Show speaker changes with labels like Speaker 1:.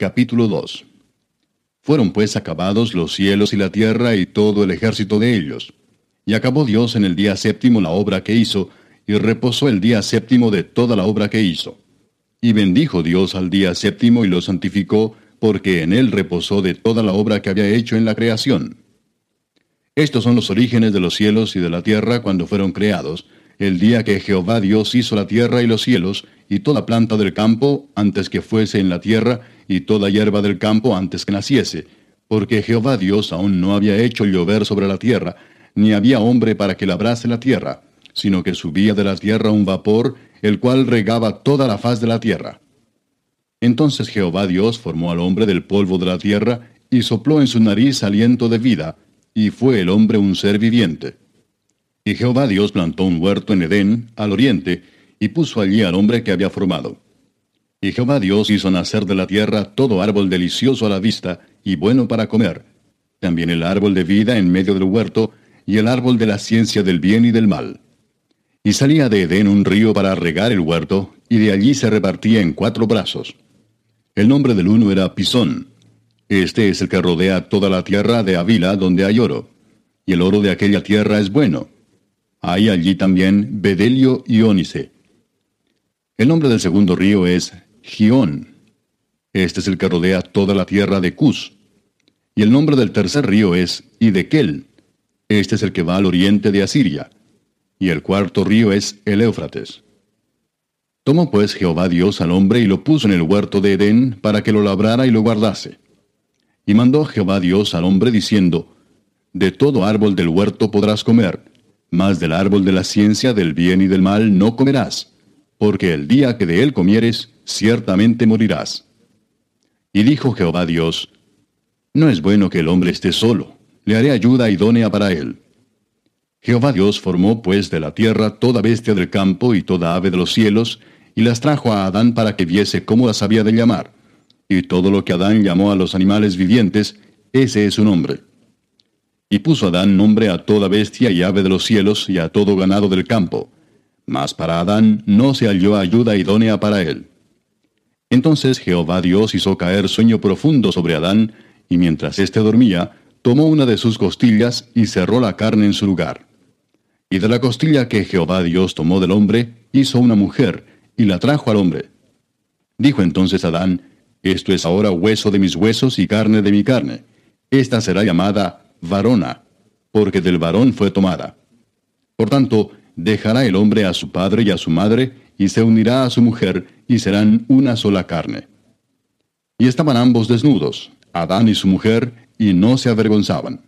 Speaker 1: Capítulo 2 Fueron pues acabados los cielos y la tierra y todo el ejército de ellos. Y acabó Dios en el día séptimo la obra que hizo, y reposó el día séptimo de toda la obra que hizo. Y bendijo Dios al día séptimo y lo santificó, porque en él reposó de toda la obra que había hecho en la creación. Estos son los orígenes de los cielos y de la tierra cuando fueron creados, el día que Jehová Dios hizo la tierra y los cielos, y toda planta del campo antes que fuese en la tierra, y toda hierba del campo antes que naciese, porque Jehová Dios aún no había hecho llover sobre la tierra, ni había hombre para que labrase la tierra, sino que subía de la tierra un vapor, el cual regaba toda la faz de la tierra. Entonces Jehová Dios formó al hombre del polvo de la tierra, y sopló en su nariz aliento de vida, y fue el hombre un ser viviente. Y Jehová Dios plantó un huerto en Edén, al oriente, y puso allí al hombre que había formado. Y Jehová Dios hizo nacer de la tierra todo árbol delicioso a la vista y bueno para comer, también el árbol de vida en medio del huerto, y el árbol de la ciencia del bien y del mal. Y salía de Edén un río para regar el huerto, y de allí se repartía en cuatro brazos. El nombre del uno era Pisón. Este es el que rodea toda la tierra de Avila donde hay oro, y el oro de aquella tierra es bueno hay allí también Bedelio y Ónice. El nombre del segundo río es Gión. Este es el que rodea toda la tierra de Cus. Y el nombre del tercer río es Idekel. Este es el que va al oriente de Asiria. Y el cuarto río es el Éufrates. Tomó pues Jehová Dios al hombre y lo puso en el huerto de Edén para que lo labrara y lo guardase. Y mandó Jehová Dios al hombre diciendo, De todo árbol del huerto podrás comer, mas del árbol de la ciencia del bien y del mal no comerás, porque el día que de él comieres, ciertamente morirás. Y dijo Jehová Dios, No es bueno que el hombre esté solo, le haré ayuda idónea para él. Jehová Dios formó pues de la tierra toda bestia del campo y toda ave de los cielos, y las trajo a Adán para que viese cómo las había de llamar. Y todo lo que Adán llamó a los animales vivientes, ese es su nombre. Y puso Adán nombre a toda bestia y ave de los cielos y a todo ganado del campo. Mas para Adán no se halló ayuda idónea para él. Entonces Jehová Dios hizo caer sueño profundo sobre Adán, y mientras éste dormía, tomó una de sus costillas y cerró la carne en su lugar. Y de la costilla que Jehová Dios tomó del hombre, hizo una mujer, y la trajo al hombre. Dijo entonces Adán, Esto es ahora hueso de mis huesos y carne de mi carne. Esta será llamada varona, porque del varón fue tomada. Por tanto, dejará el hombre a su padre y a su madre, y se unirá a su mujer, y serán una sola carne. Y estaban ambos desnudos, Adán y su mujer, y no se avergonzaban.